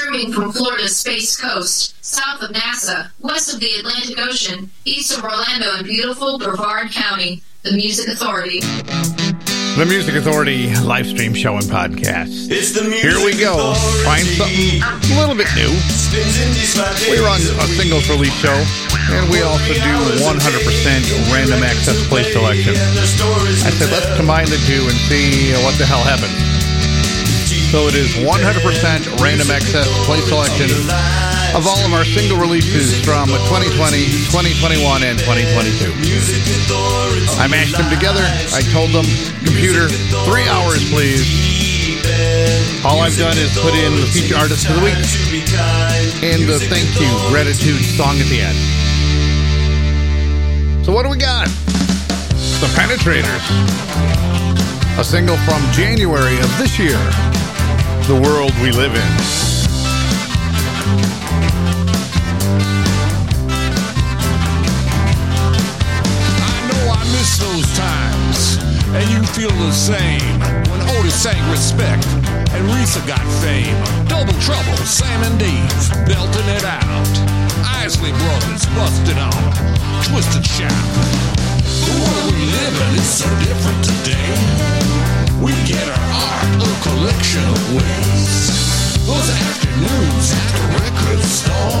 streaming from Florida's Space Coast, south of NASA, west of the Atlantic Ocean, east of Orlando and beautiful Brevard County, the Music Authority. The Music Authority live stream show and podcast. It's the music Here we go. authority. Find something a little bit new. Spins in these five We run a singles release show, and we also do 100% random access play selection. I said, let's combine the two and see what the hell happens. So it is 100% random access play selection of all of our single releases from 2020, 2021, and 2022. I mashed them together. I told them, computer, three hours, please. All I've done is put in the feature artist of the week and the thank you, gratitude song at the end. So what do we got? The Penetrators. A single from January of this year. The world we live in. I know I miss those times, and you feel the same. When Otis sang Respect and Risa got fame. Double Trouble, Sam and Dave, belting it out. Isley Brothers busted on Twisted Shout. The world we live in is so different today. We get our art a collection of ways. Those afternoons at the record store.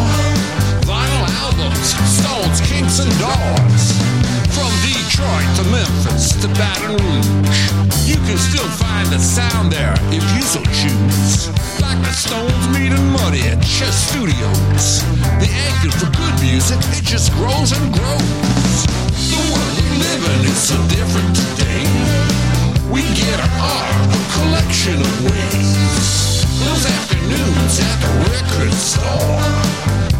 Vinyl albums, Stones, Kinks, and Dogs. From Detroit to Memphis to Baton Rouge. You can still find the sound there if you so choose. Like the Stones meeting Muddy at Chess Studios. The anchor for good music, it just grows and grows. The world we live in is so different today. We get our collection of ways. Those afternoons at the record store.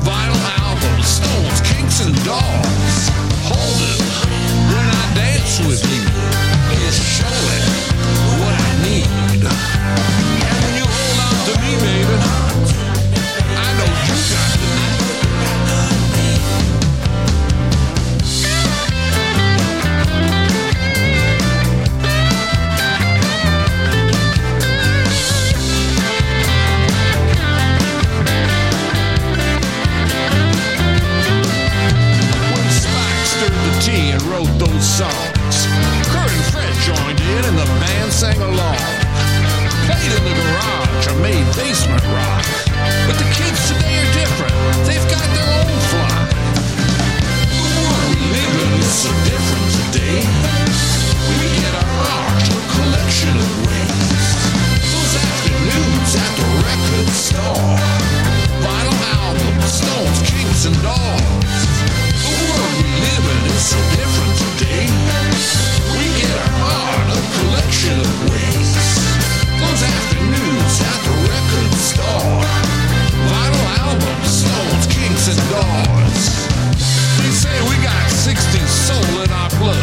Vinyl albums, Stones, Kinks, and Dogs. Hold it when I dance with you. It's surely what I need. And when you hold on to me, baby, garage made basement rock. But the kids today are different. They've got their own fly. The world we live in is so different today. We get our art a collection of ways. Those afternoons at the record store. Vinyl albums, Stones, Kinks, and Dogs. The world we live in is so different today. And. They say we got 60s soul in our blood.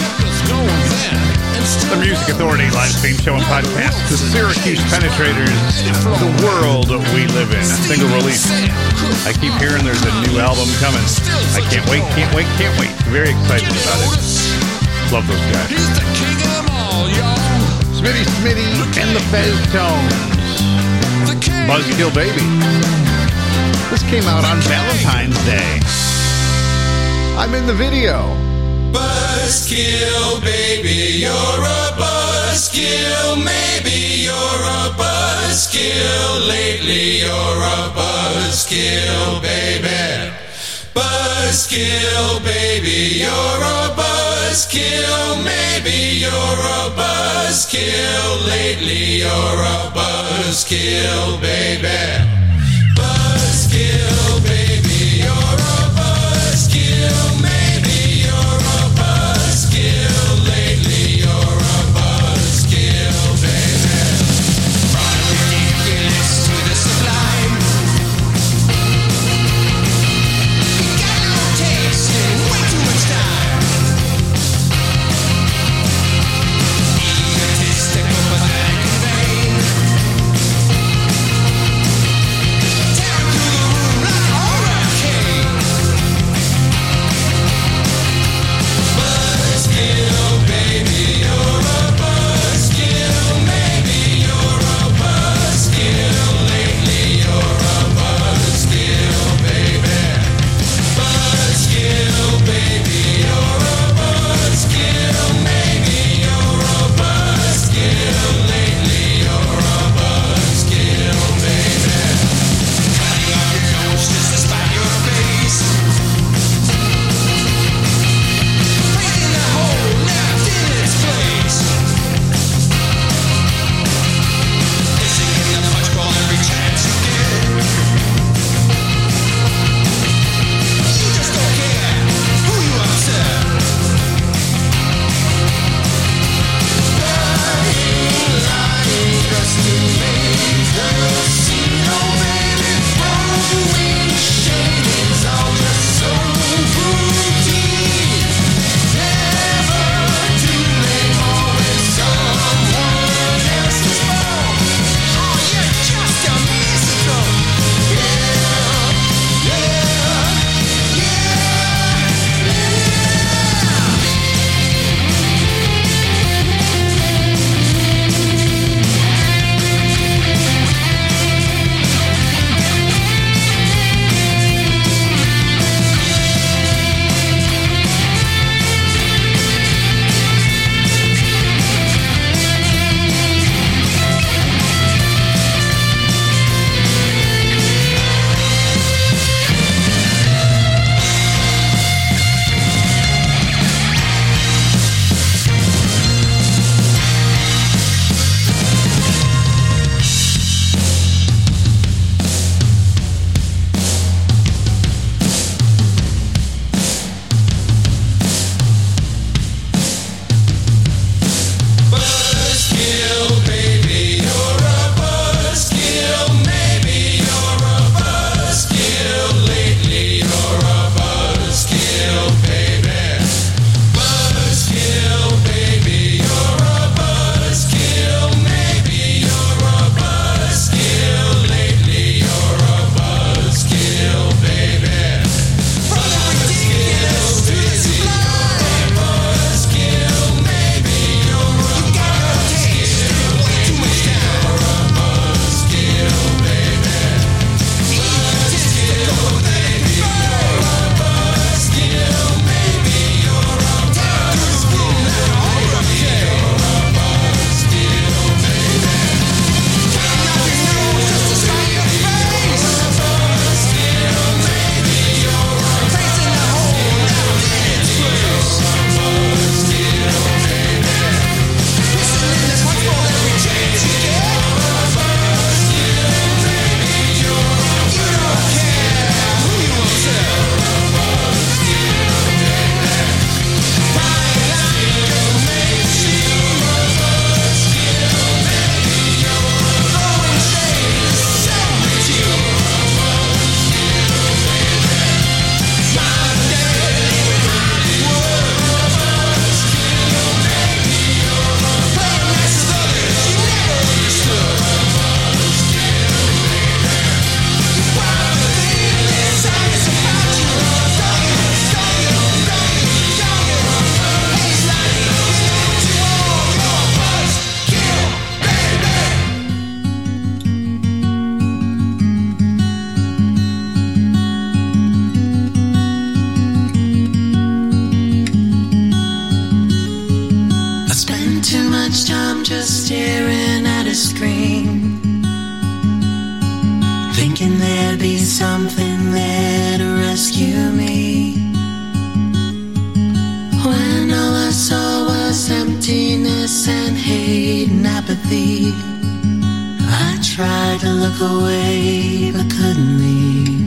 Kept us going then The Music Authority live stream show and podcast. The Syracuse Penetrators. The world we live in. A single release. I keep hearing there's a new album coming. I can't wait, can't wait, can't wait. Very excited about it. Love those guys. He's the king of them all, y'all. Smitty Smitty and the Fez Tones. Buzzkill Baby. This came out on Valentine's Day. I'm in the video. Buzzkill, baby, you're a buzzkill. Maybe you're a buzzkill. Lately, you're a buzzkill, baby. Buzzkill, baby, you're a buzzkill. Maybe you're a buzzkill. Lately, you're a buzzkill, baby. Tried to look away but couldn't leave.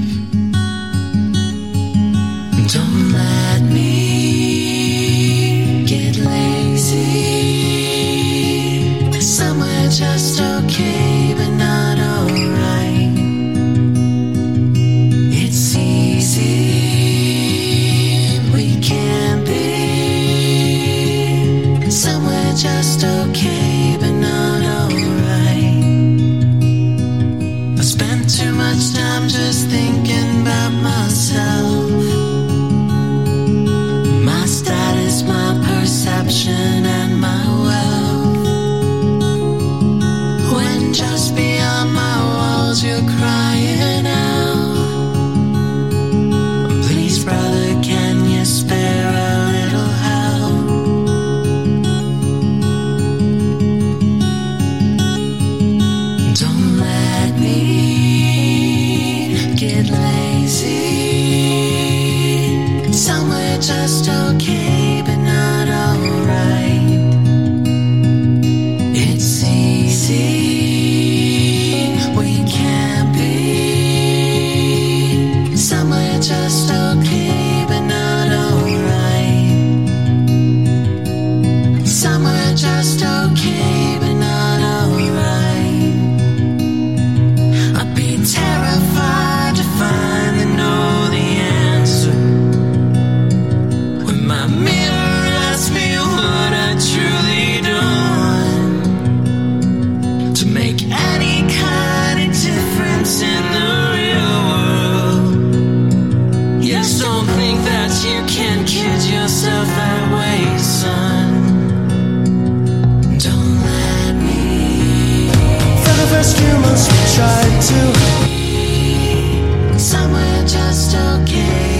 Think that you can kid yourself that way, son. Don't let me. For the first few months we tried to be Somewhere just okay,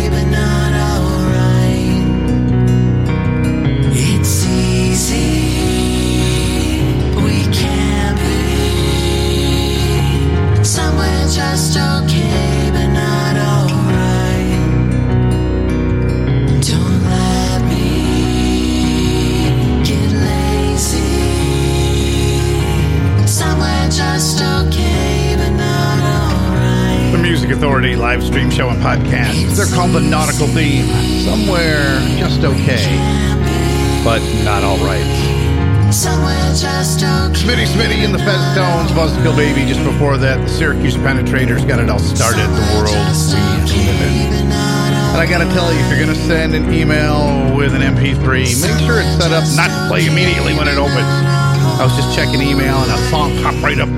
stream show and podcast. They're called the Nautical Theme. Somewhere just okay, but not all right. Somewhere just okay. Smitty Smitty and the Fez Tones, Buzzkill Baby. Just before that, the Syracuse Penetrators got it all started. The world we live in. And I gotta tell you, if you're gonna send an email with an MP3, make sure it's set up not to play immediately when it opens. I was just checking email and a song popped right up.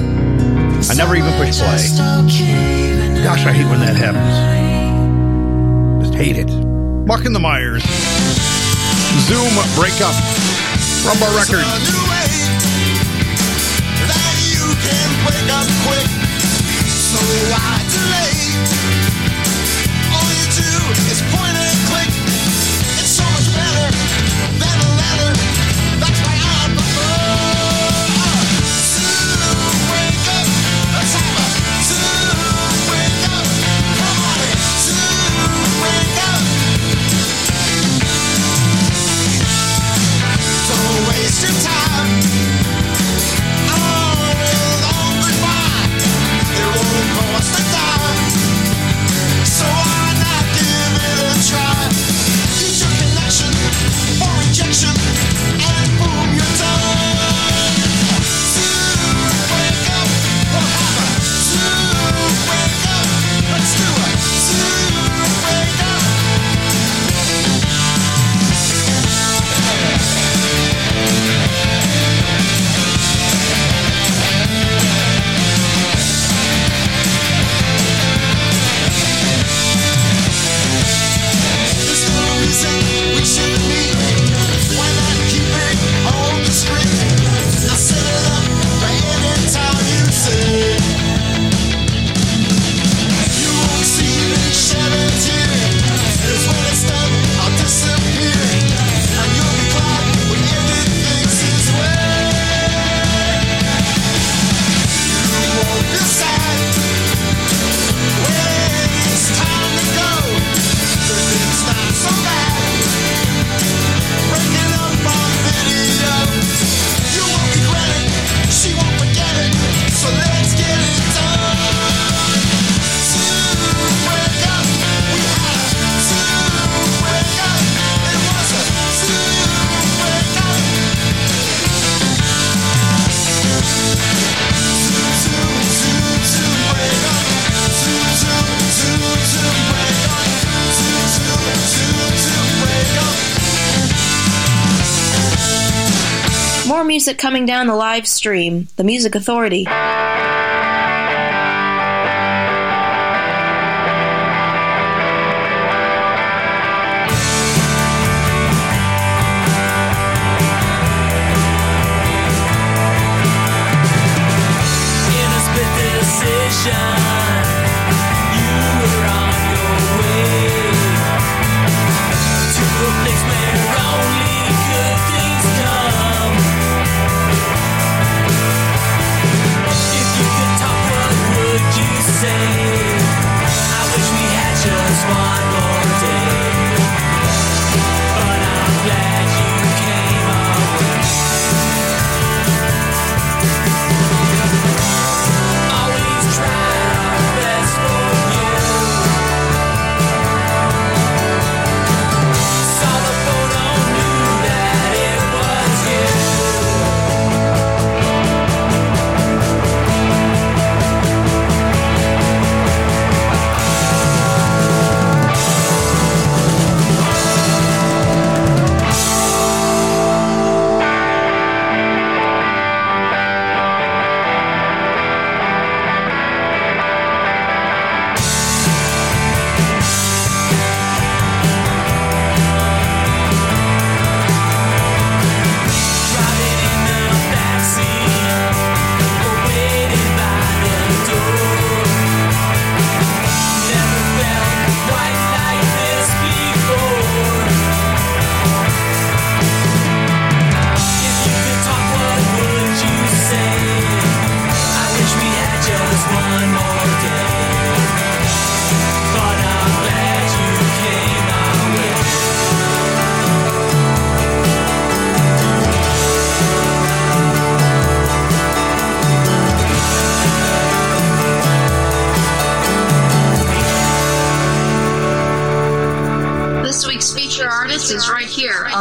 I never even push play. Gosh, I hate when that happens. Just hate it. Muck in the Mires. Zoom breakup. Rum Bar Records. A coming down the live stream, the Music Authority.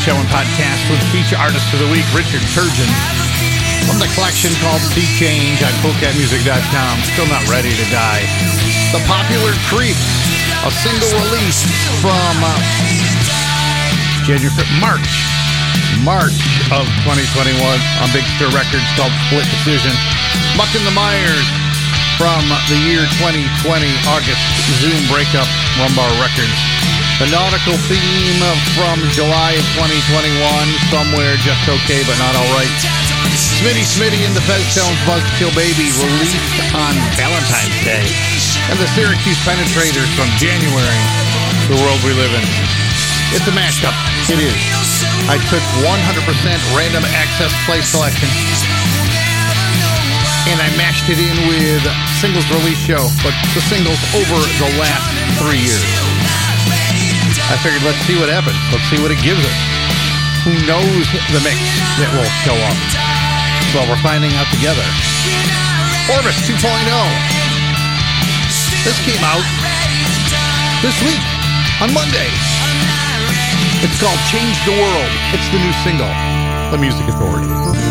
show and podcast with feature artist for the week, Richard Turgeon, from the collection called Sea Change on CoolCatMusic.com. Still not ready to die. The Popular Creep, a single release from uh, January, March, March of 2021 on Big Stir Records called Split Decision. Muck in the Mires from the year 2020, August Zoom Breakup, Rum Bar Records. The nautical theme from July of 2021, Somewhere Just Okay But Not Alright. Smitty Smitty and the Feztones Buzzkill Baby released on Valentine's Day. And the Syracuse Penetrators from January, The World We Live In. It's a mashup. It is. I took 100% random access play selection and I mashed it in with singles release show, but the singles over the last three years. I figured let's see what happens. Let's see what it gives us. Who knows the mix that will show up? Well, we're finding out together. Orbis 2.0. This came out this week on Monday. It's called Change the World. It's the new single, The Music Authority.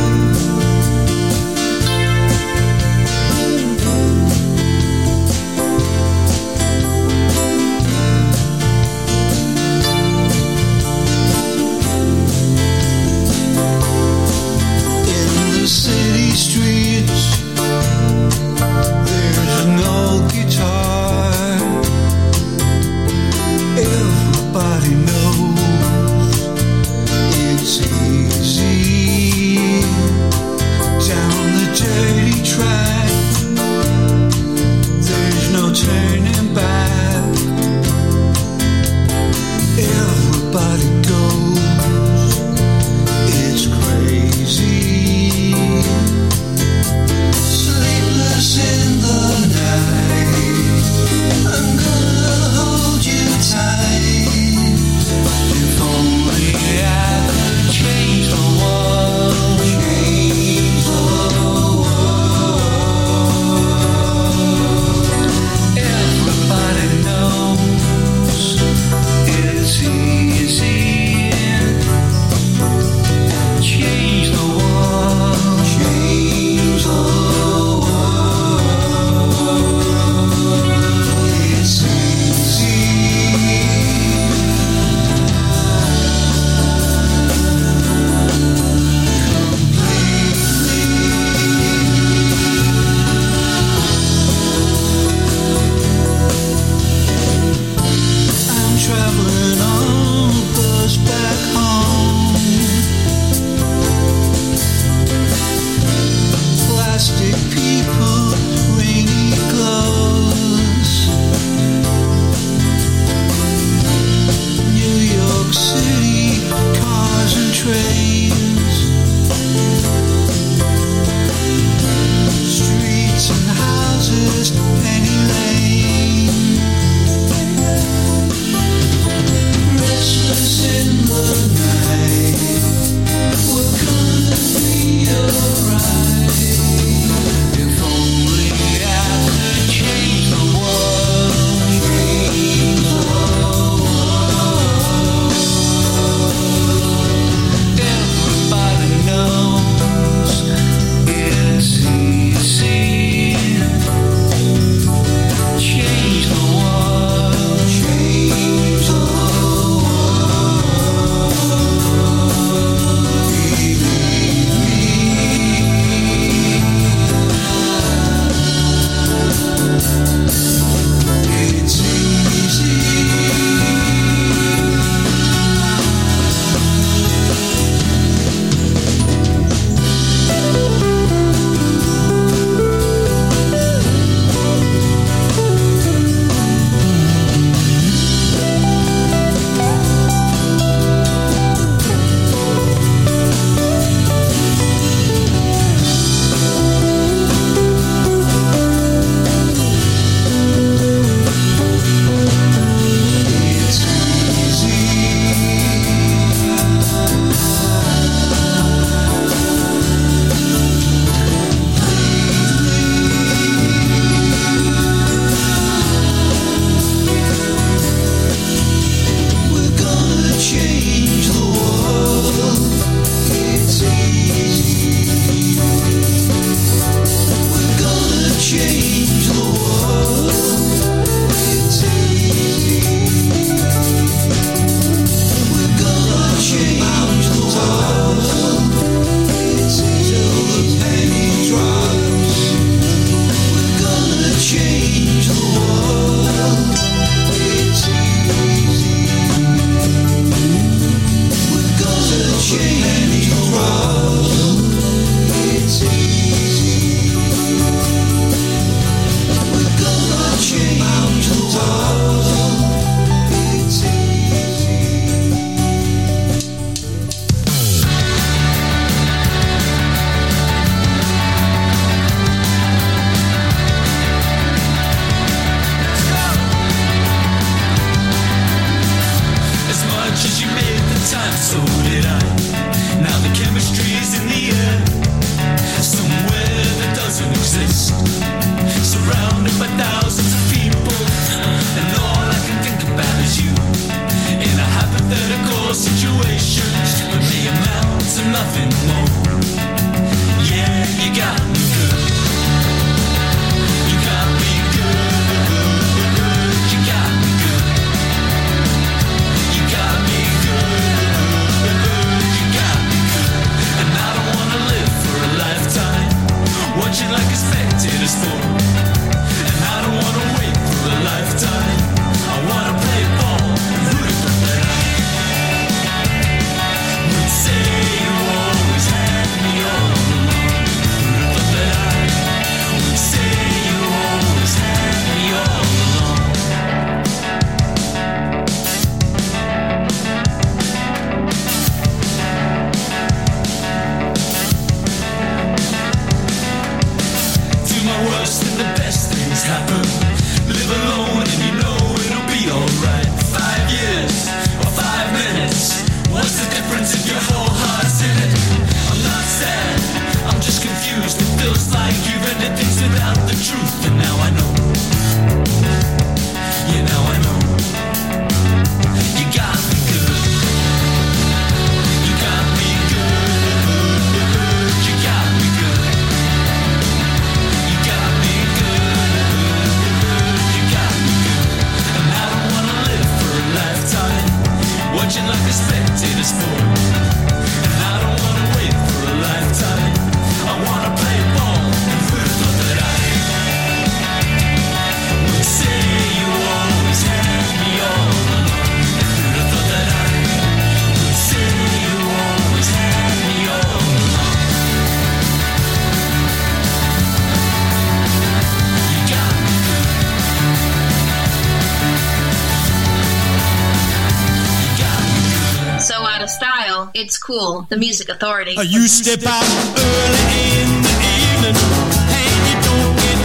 the music authority. You step out early in the evening and you don't get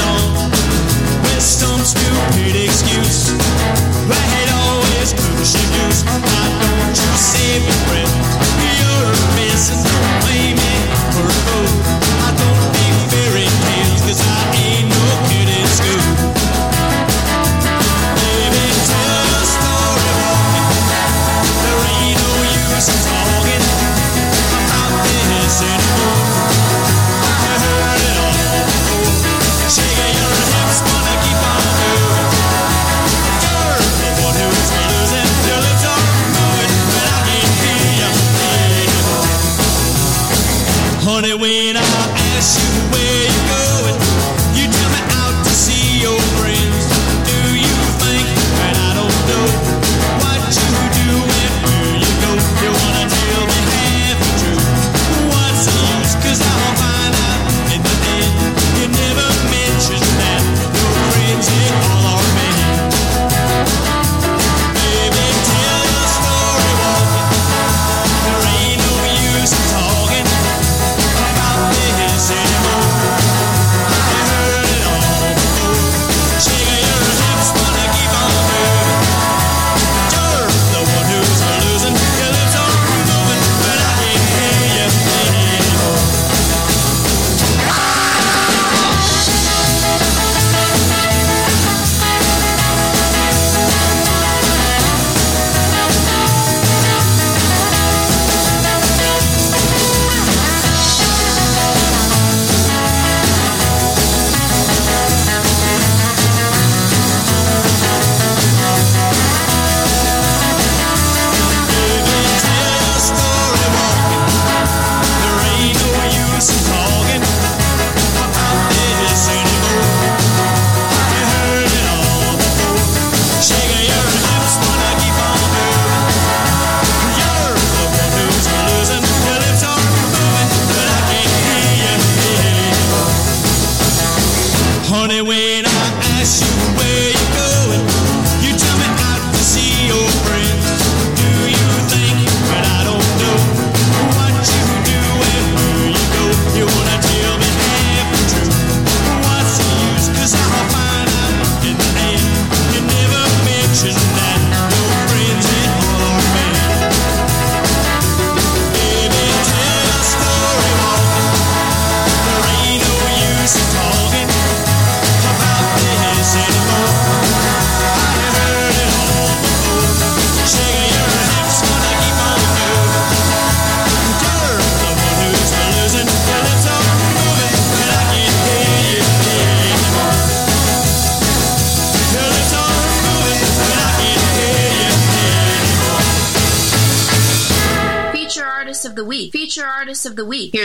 home. With some stupid excuse.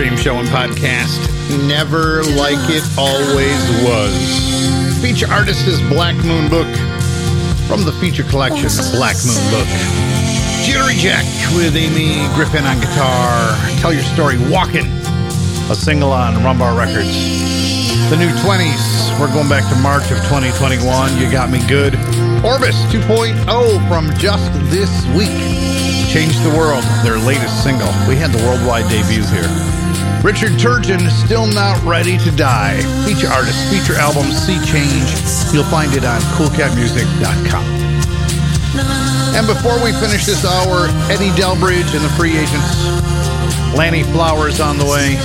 Stream show and podcast. Never like it always was. Feature artist is Black Moon Book from the feature collection Black Moon Book. Jittery Jack with Amy Griffin on guitar. Tell Your Story Walking, a single on Rum Bar Records. The new 20s. We're going back to March of 2021. You got me good. Orbis 2.0 from just this week. Change the World, their latest single. We had the worldwide debut here. Richard Turgeon, Still Not Ready to Die. Feature artist, feature album, Sea Change. You'll find it on coolcatmusic.com. And before we finish this hour, Eddie Delbridge and the Free Agents. Lannie Flowers on the way.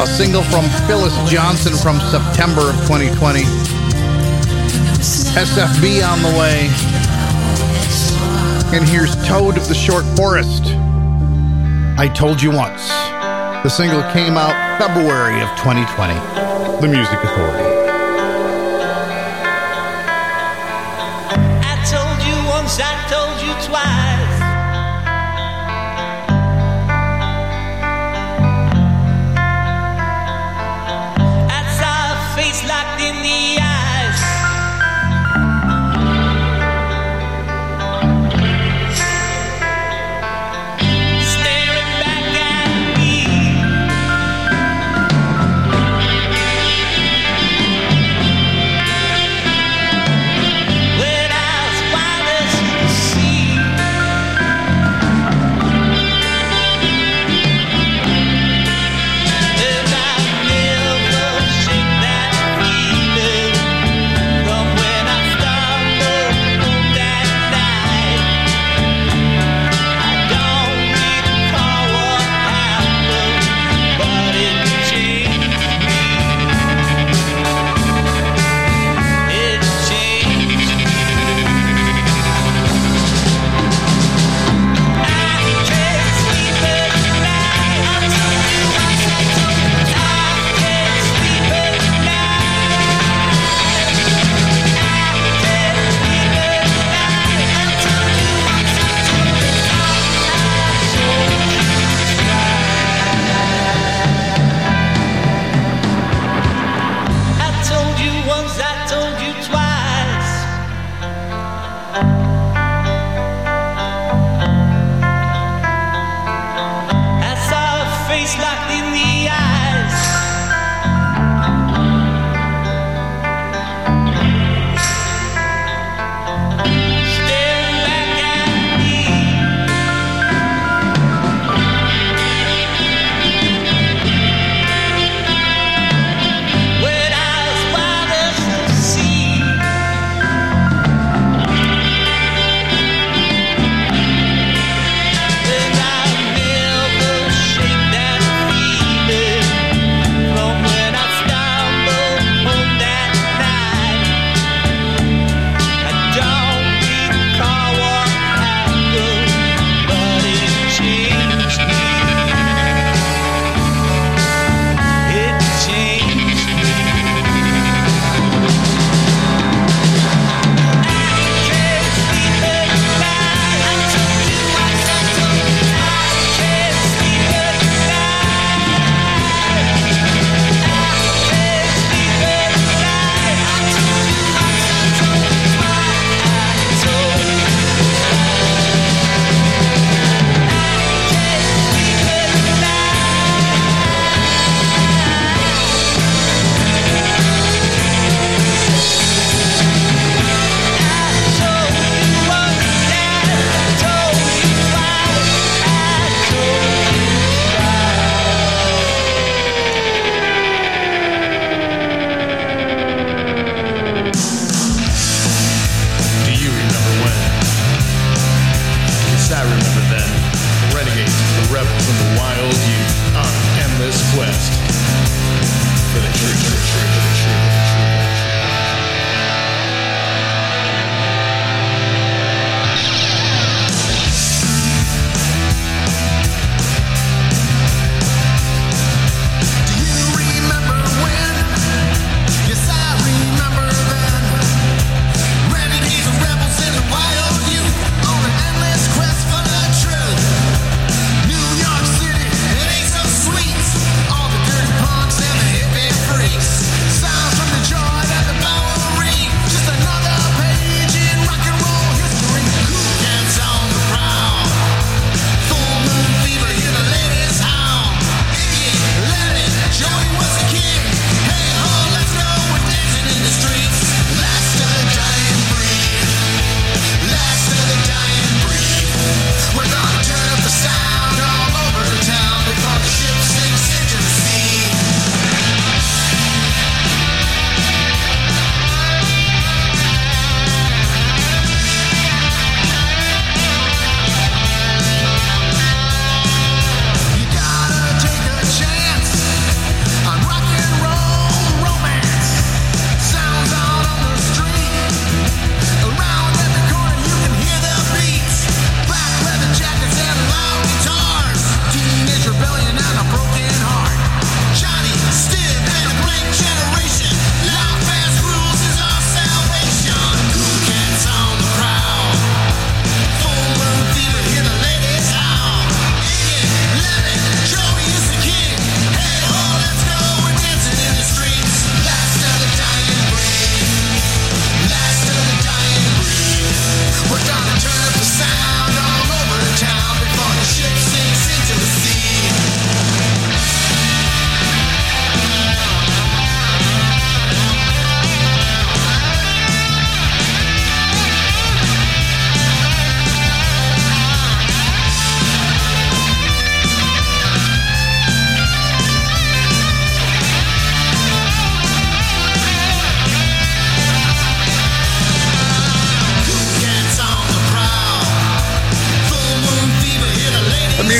A single from Phyllis Johnson from September of 2020. SFB on the way. And here's Toad of the Short Forest. I Told You Once. The single came out February of 2020. The Music Authority.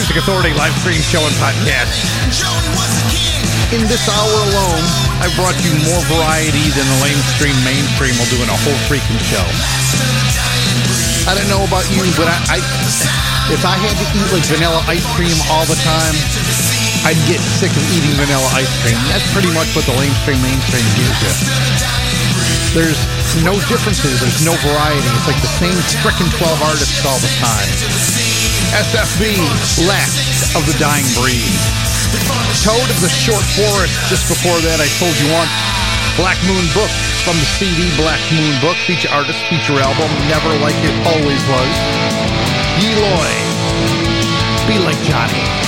Music Authority live stream show and podcast. In this hour alone, I brought you more variety than the lamestream mainstream will do in a whole freaking show. I don't know about you, but I, I if I had to eat like vanilla ice cream all the time, I'd get sick of eating vanilla ice cream. That's pretty much what the lamestream mainstream gives you. There's no differences. There's no variety. It's like the same frickin' 12 artists all the time. SFB, last of the dying breed. Toad of the Short Forest. Just before that, I told you once. Black Moon Book from the CD Black Moon Book. Feature artist, feature album. Never like it always was. Eloy. Be like Johnny.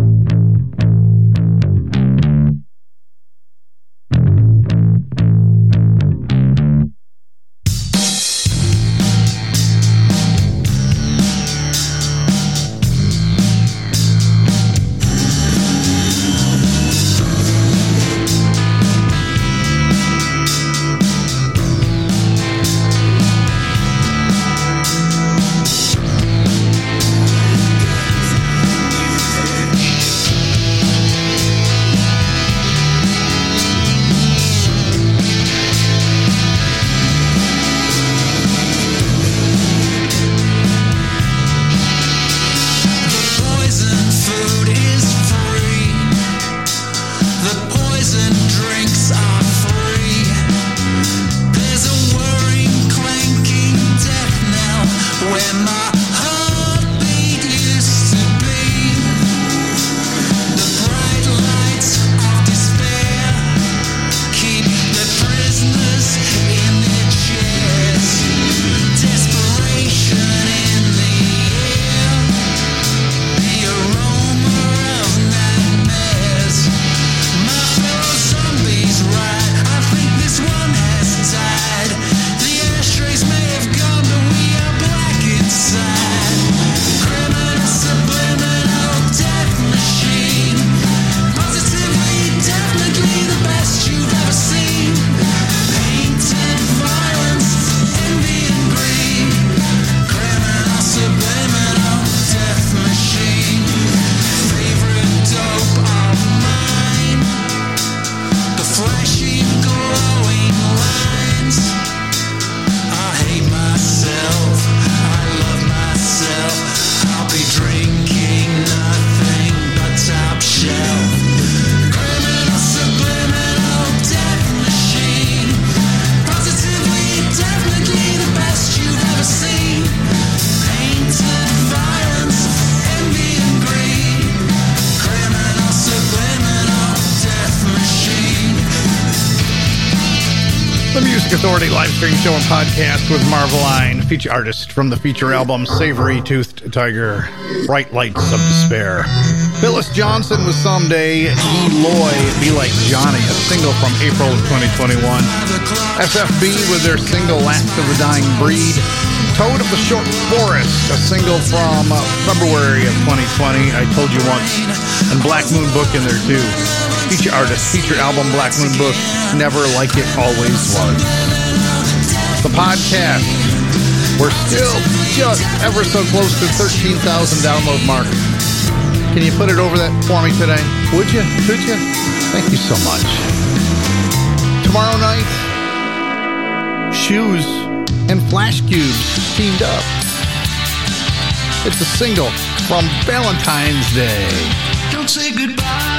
Music Authority live stream show and podcast with Marveline, feature artist from the feature album Savory Toothed Tiger, Bright Lights of Despair. Phyllis Johnson with Someday, Eloy, Be Like Johnny, a single from April of 2021. SFB with their single Last of the Dying Breed. Toad of the Short Forest, a single from February of 2020, I Told You Once. And Black Moon Book in there too. Feature artist, feature album Black Moon Book, Never Like It Always Was. The podcast, we're still just ever so close to 13,000 download mark. Can you put it over that for me today? Would you? Could you? Thank you so much. Tomorrow night, Shoes and Flash Cubes teamed up. It's a single from Valentine's Day. Don't say goodbye,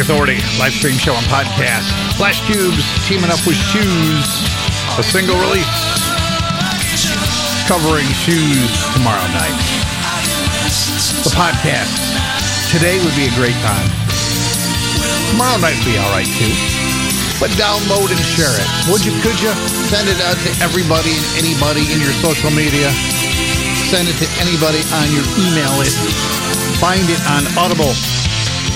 Authority live stream show and podcast. Flash Cubes teaming up with Shoes, a single release covering Shoes tomorrow night. The podcast today would be a great time. Tomorrow night would be all right too. But download and share it. Would you? Could you send it out to everybody and anybody in your social media? Send it to anybody on your email list. Find it on Audible,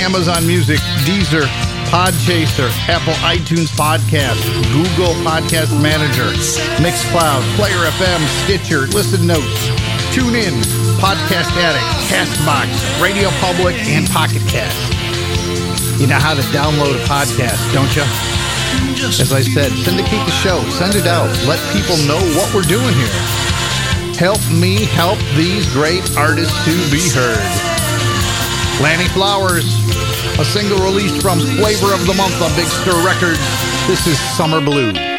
Amazon Music, Deezer, Podchaser, Apple iTunes Podcast, Google Podcast Manager, Mixcloud, Player FM, Stitcher, Listen Notes, TuneIn, Podcast Addict, Castbox, Radio Public, and Pocket Cast. You know how to download a podcast, don't you? As I said, syndicate the show, send it out, let people know what we're doing here. Help me help these great artists to be heard. Lannie Flowers, a single released from Flavor of the Month on Big Stir Records. This is Summer Blue.